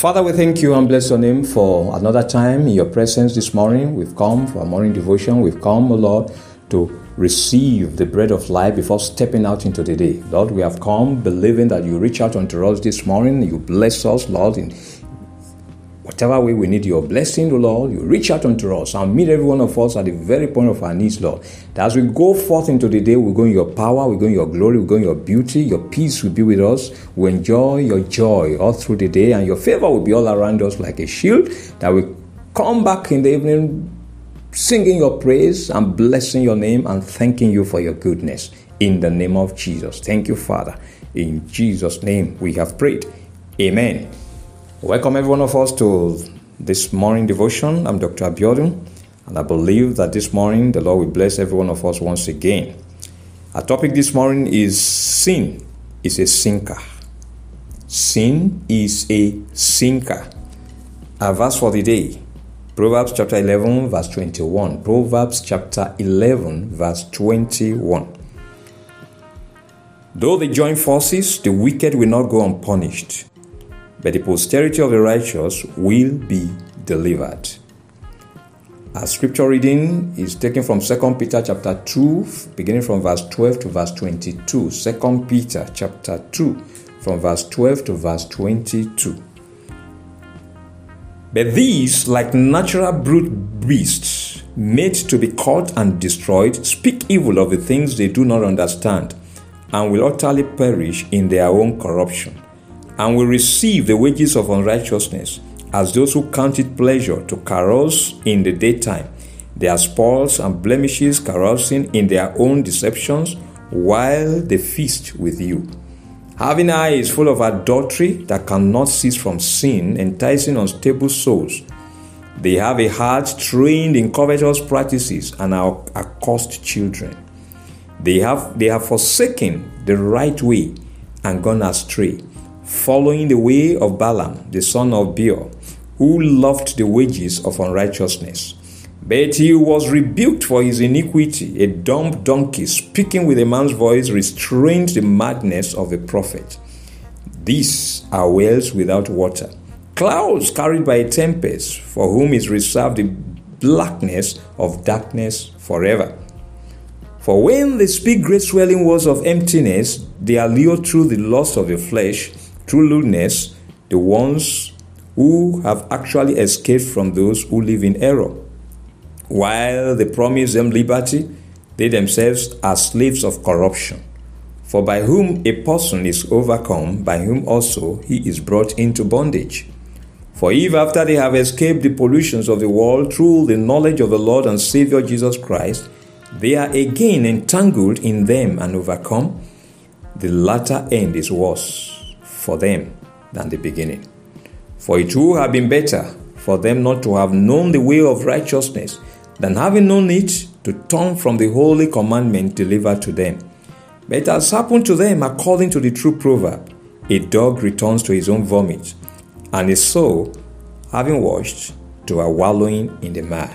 Father, we thank you and bless your name for another time in your presence this morning. We've come for a morning devotion. We've come, O Lord, to receive the bread of life before stepping out into the day. Lord, we have come believing that you reach out unto us this morning. You bless us, Lord, in Whatever way we need your blessing, Lord, you reach out unto us and meet every one of us at the very point of our needs, Lord. That as we go forth into the day, we go in your power, we go in your glory, we go in your beauty, your peace will be with us. We enjoy your joy all through the day, and your favor will be all around us like a shield. That we come back in the evening singing your praise and blessing your name and thanking you for your goodness. In the name of Jesus. Thank you, Father. In Jesus' name we have prayed. Amen. Welcome every one of us to this morning devotion. I'm Dr. Abiodun, and I believe that this morning the Lord will bless every one of us once again. Our topic this morning is sin is a sinker. Sin is a sinker. Our verse for the day Proverbs chapter 11, verse 21. Proverbs chapter 11, verse 21. Though they join forces, the wicked will not go unpunished but the posterity of the righteous will be delivered. Our scripture reading is taken from 2 Peter chapter 2, beginning from verse 12 to verse 22. 2 Peter chapter 2, from verse 12 to verse 22. But these, like natural brute beasts, made to be caught and destroyed, speak evil of the things they do not understand, and will utterly perish in their own corruption and will receive the wages of unrighteousness, as those who count it pleasure to carouse in the daytime, their spoils and blemishes carousing in their own deceptions, while they feast with you. Having eyes full of adultery that cannot cease from sin, enticing unstable souls. They have a heart trained in covetous practices and are accursed children. They have, they have forsaken the right way and gone astray following the way of Balaam, the son of Beor, who loved the wages of unrighteousness. But he was rebuked for his iniquity. A dumb donkey, speaking with a man's voice, restrained the madness of the prophet. These are wells without water, clouds carried by a tempest, for whom is reserved the blackness of darkness forever. For when they speak great swelling words of emptiness, they allure through the lust of the flesh True lewdness, the ones who have actually escaped from those who live in error. While they promise them liberty, they themselves are slaves of corruption. For by whom a person is overcome, by whom also he is brought into bondage. For if after they have escaped the pollutions of the world through the knowledge of the Lord and Savior Jesus Christ, they are again entangled in them and overcome, the latter end is worse for them than the beginning. For it would have been better for them not to have known the way of righteousness than having known it to turn from the holy commandment delivered to them. But it has happened to them according to the true proverb a dog returns to his own vomit, and a soul, having washed, to a wallowing in the mire.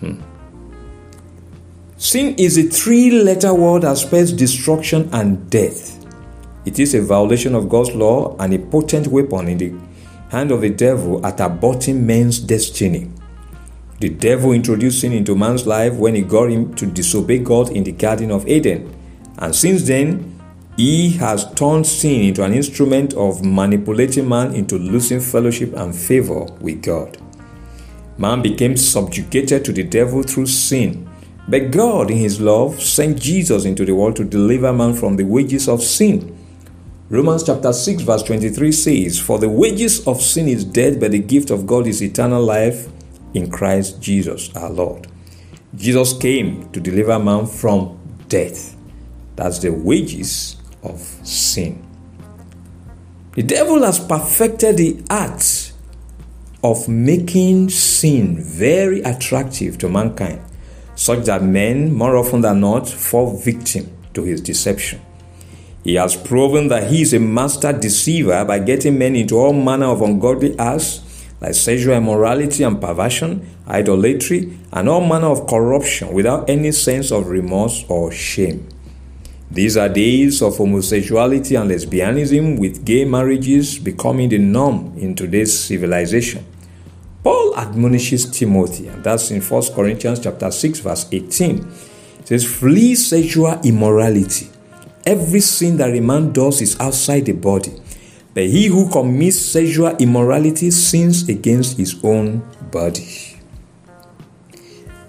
Hmm. Sin is a three letter word that spells destruction and death. It is a violation of God's law and a potent weapon in the hand of the devil at aborting man's destiny. The devil introduced sin into man's life when he got him to disobey God in the Garden of Eden. And since then, he has turned sin into an instrument of manipulating man into losing fellowship and favor with God. Man became subjugated to the devil through sin. But God, in His love, sent Jesus into the world to deliver man from the wages of sin. Romans chapter 6, verse 23 says, For the wages of sin is death, but the gift of God is eternal life in Christ Jesus our Lord. Jesus came to deliver man from death. That's the wages of sin. The devil has perfected the art of making sin very attractive to mankind, such that men, more often than not, fall victim to his deception. He has proven that he is a master deceiver by getting men into all manner of ungodly acts like sexual immorality and perversion, idolatry, and all manner of corruption without any sense of remorse or shame. These are days of homosexuality and lesbianism, with gay marriages becoming the norm in today's civilization. Paul admonishes Timothy, and that's in 1 Corinthians chapter 6, verse 18. It says, Flee sexual immorality. Every sin that a man does is outside the body. But he who commits sexual immorality sins against his own body.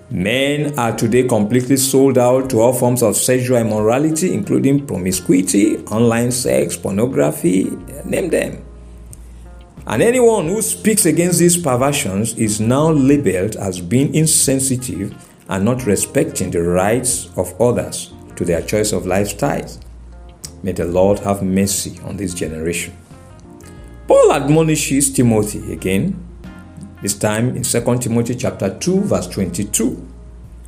Men are today completely sold out to all forms of sexual immorality, including promiscuity, online sex, pornography, name them. And anyone who speaks against these perversions is now labeled as being insensitive and not respecting the rights of others to their choice of lifestyles. May the Lord have mercy on this generation. Paul admonishes Timothy again this time in 2 Timothy chapter 2, verse 22.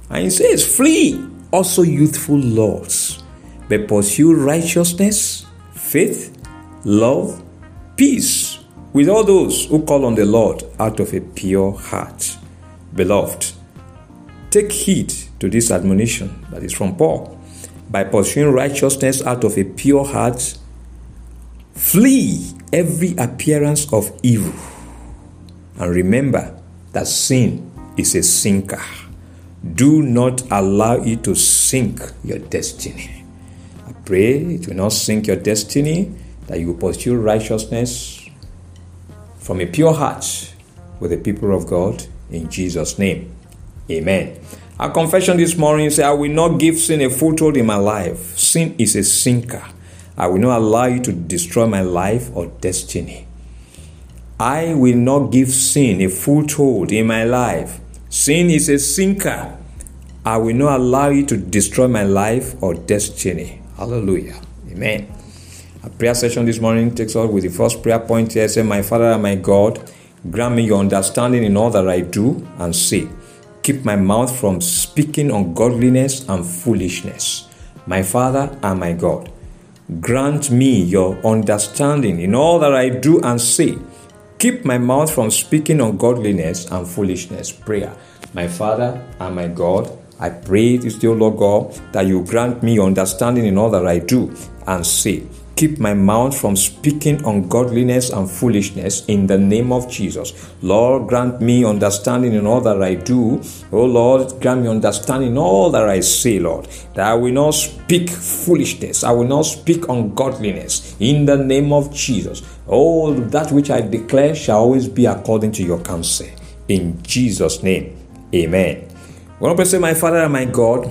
And he says, Flee also youthful lusts, but pursue righteousness, faith, love, peace with all those who call on the Lord out of a pure heart. Beloved, take heed to this admonition that is from Paul. By pursuing righteousness out of a pure heart, flee every appearance of evil and remember that sin is a sinker. Do not allow it to sink your destiny. I pray it will not sink your destiny, that you will pursue righteousness from a pure heart with the people of God in Jesus' name. Amen. Our confession this morning says, I will not give sin a foothold in my life. Sin is a sinker. I will not allow you to destroy my life or destiny. I will not give sin a foothold in my life. Sin is a sinker. I will not allow you to destroy my life or destiny. Hallelujah. Amen. Our prayer session this morning takes us with the first prayer point here. Say, My Father and my God, grant me your understanding in all that I do and say. Keep my mouth from speaking ungodliness and foolishness. My Father and my God, grant me your understanding in all that I do and say Keep my mouth from speaking ungodliness and foolishness. Prayer. My Father and my God, I pray this dear Lord God that you grant me understanding in all that I do and say. Keep my mouth from speaking ungodliness and foolishness in the name of Jesus. Lord, grant me understanding in all that I do. Oh Lord, grant me understanding in all that I say, Lord. That I will not speak foolishness. I will not speak ungodliness in the name of Jesus. Oh, that which I declare shall always be according to your counsel. In Jesus' name, amen. When I say, My Father and my God,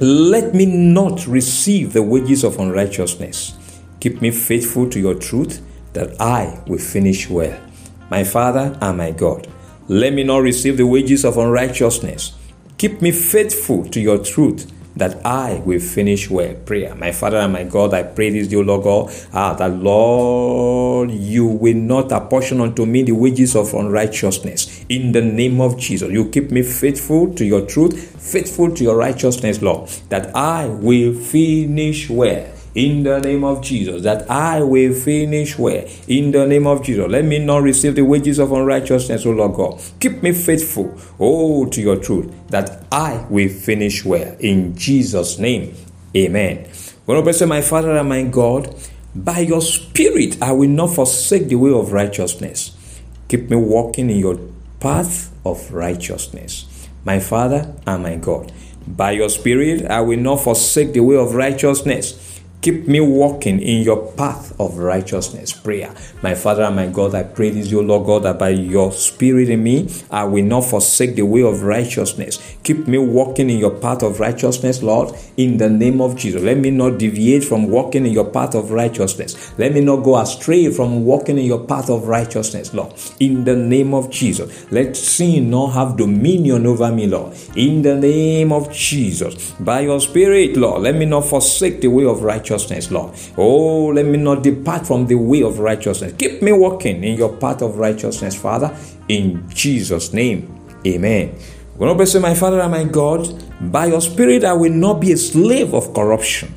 let me not receive the wages of unrighteousness Keep me faithful to your truth that I will finish well. My Father and my God, let me not receive the wages of unrighteousness. Keep me faithful to your truth that I will finish well. Prayer. My Father and my God, I pray this, dear Lord God, ah, that Lord, you will not apportion unto me the wages of unrighteousness. In the name of Jesus, you keep me faithful to your truth, faithful to your righteousness, Lord, that I will finish well in the name of Jesus, that I will finish well. In the name of Jesus, let me not receive the wages of unrighteousness, O Lord God. Keep me faithful, oh, to your truth, that I will finish well. In Jesus' name, amen. I say, My Father and my God, by your Spirit I will not forsake the way of righteousness. Keep me walking in your path of righteousness. My Father and my God, by your Spirit I will not forsake the way of righteousness. Keep me walking in your path of righteousness. Prayer. My Father and my God, I pray this, your Lord God, that by your Spirit in me, I will not forsake the way of righteousness. Keep me walking in your path of righteousness, Lord, in the name of Jesus. Let me not deviate from walking in your path of righteousness. Let me not go astray from walking in your path of righteousness, Lord, in the name of Jesus. Let sin not have dominion over me, Lord, in the name of Jesus. By your Spirit, Lord, let me not forsake the way of righteousness righteousness, Lord. Oh, let me not depart from the way of righteousness. Keep me walking in your path of righteousness, Father, in Jesus' name. Amen. When I say, My Father and my God, by your Spirit I will not be a slave of corruption.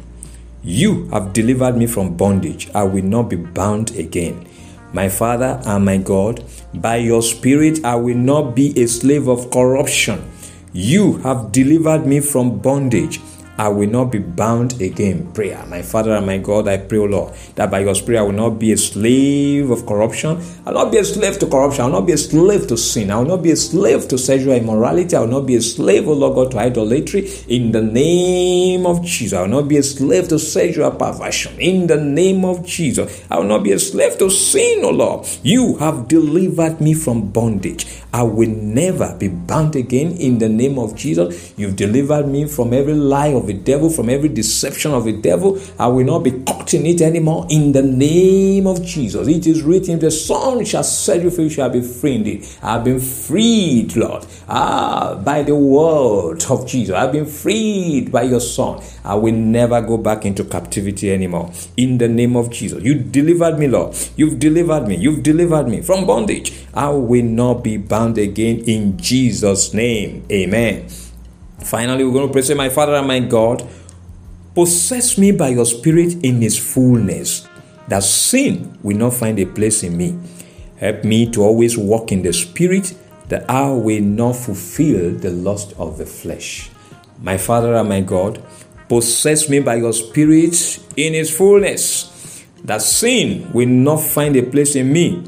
You have delivered me from bondage. I will not be bound again. My Father and my God, by your Spirit I will not be a slave of corruption. You have delivered me from bondage. I will not be bound again. Prayer. My Father and my God, I pray, O Lord, that by your Spirit I will not be a slave of corruption. I will not be a slave to corruption. I will not be a slave to sin. I will not be a slave to sexual immorality. I will not be a slave, O Lord God, to idolatry. In the name of Jesus. I will not be a slave to sexual perversion. In the name of Jesus. I will not be a slave to sin, O Lord. You have delivered me from bondage. I will never be bound again in the name of Jesus. You've delivered me from every lie of the devil, from every deception of the devil. I will not be caught in it anymore in the name of Jesus. It is written, The Son shall set you free, shall be free indeed. I've been freed, Lord, ah, by the word of Jesus. I've been freed by your Son. I will never go back into captivity anymore in the name of Jesus. You delivered me, Lord. You've delivered me. You've delivered me from bondage. I will not be bound again in Jesus' name. Amen. Finally, we're going to pray, say, My Father and my God, possess me by your Spirit in His fullness, that sin will not find a place in me. Help me to always walk in the Spirit, that I will not fulfill the lust of the flesh. My Father and my God, possess me by your Spirit in His fullness, that sin will not find a place in me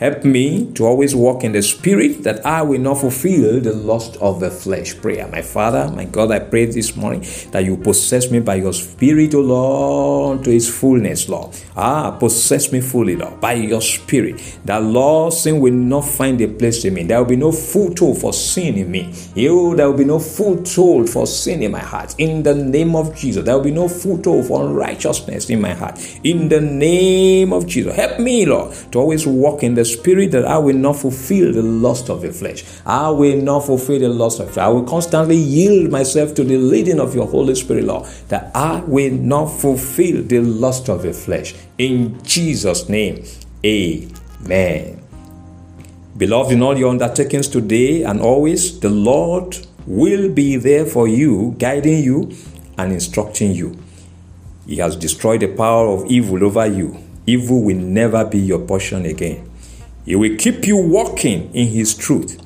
Help me to always walk in the Spirit that I will not fulfill the lust of the flesh. Prayer. My Father, my God, I pray this morning that you possess me by your Spirit, O Lord, to its fullness, Lord. Ah, possess me fully, Lord, by your Spirit. That, Lord, sin will not find a place in me. There will be no foothold for sin in me. You, there will be no foothold for sin in my heart. In the name of Jesus, there will be no foothold for unrighteousness in my heart. In the name of Jesus, help me, Lord, to always walk in the spirit that I will not fulfill the lust of the flesh. I will not fulfill the lust of flesh. I will constantly yield myself to the leading of your Holy Spirit, Lord, that I will not fulfill the lust of the flesh. In Jesus' name, amen. Beloved, in all your undertakings today and always, the Lord will be there for you, guiding you and instructing you. He has destroyed the power of evil over you. Evil will never be your portion again. He will keep you walking in His truth,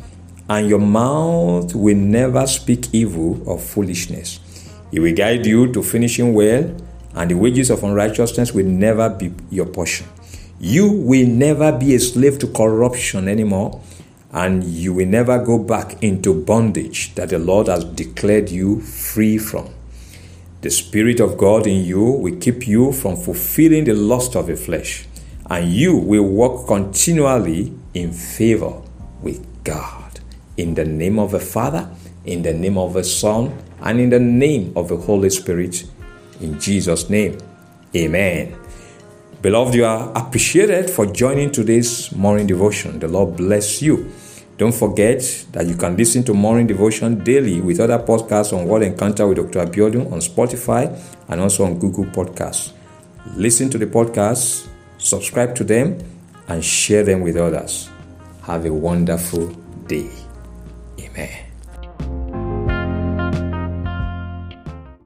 and your mouth will never speak evil or foolishness. He will guide you to finishing well, and the wages of unrighteousness will never be your portion. You will never be a slave to corruption anymore, and you will never go back into bondage that the Lord has declared you free from. The Spirit of God in you will keep you from fulfilling the lust of the flesh and you will walk continually in favor with God. In the name of the Father, in the name of the Son, and in the name of the Holy Spirit. In Jesus' name, Amen. Beloved, you are appreciated for joining today's morning devotion. The Lord bless you. Don't forget that you can listen to morning devotion daily with other podcasts on Word Encounter with Dr. Abiodun on Spotify and also on Google Podcasts. Listen to the podcast subscribe to them, and share them with others. Have a wonderful day. Amen.